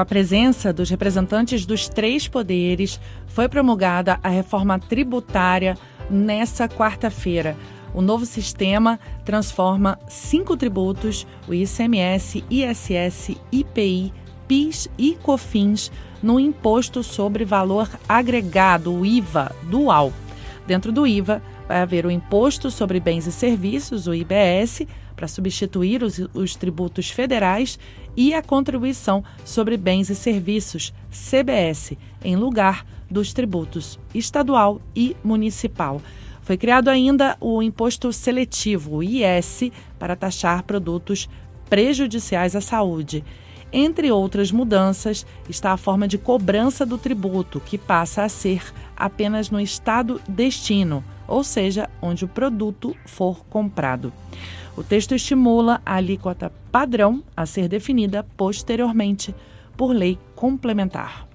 Com a presença dos representantes dos três poderes, foi promulgada a reforma tributária nessa quarta-feira. O novo sistema transforma cinco tributos, o ICMS, ISS, IPI, PIS e COFINS, no Imposto sobre Valor Agregado, o IVA, dual. Dentro do IVA, vai haver o Imposto sobre Bens e Serviços, o IBS, para substituir os, os, tributos federais, e a Contribuição sobre Bens e Serviços, CBS, em lugar dos tributos estadual e municipal. Foi criado ainda o Imposto Seletivo, o IS, para taxar produtos prejudiciais à saúde. Entre outras mudanças, está a forma de cobrança do tributo, que passa a ser apenas no estado destino, ou seja, onde o produto for comprado. O texto estimula a alíquota padrão a ser definida posteriormente por lei complementar.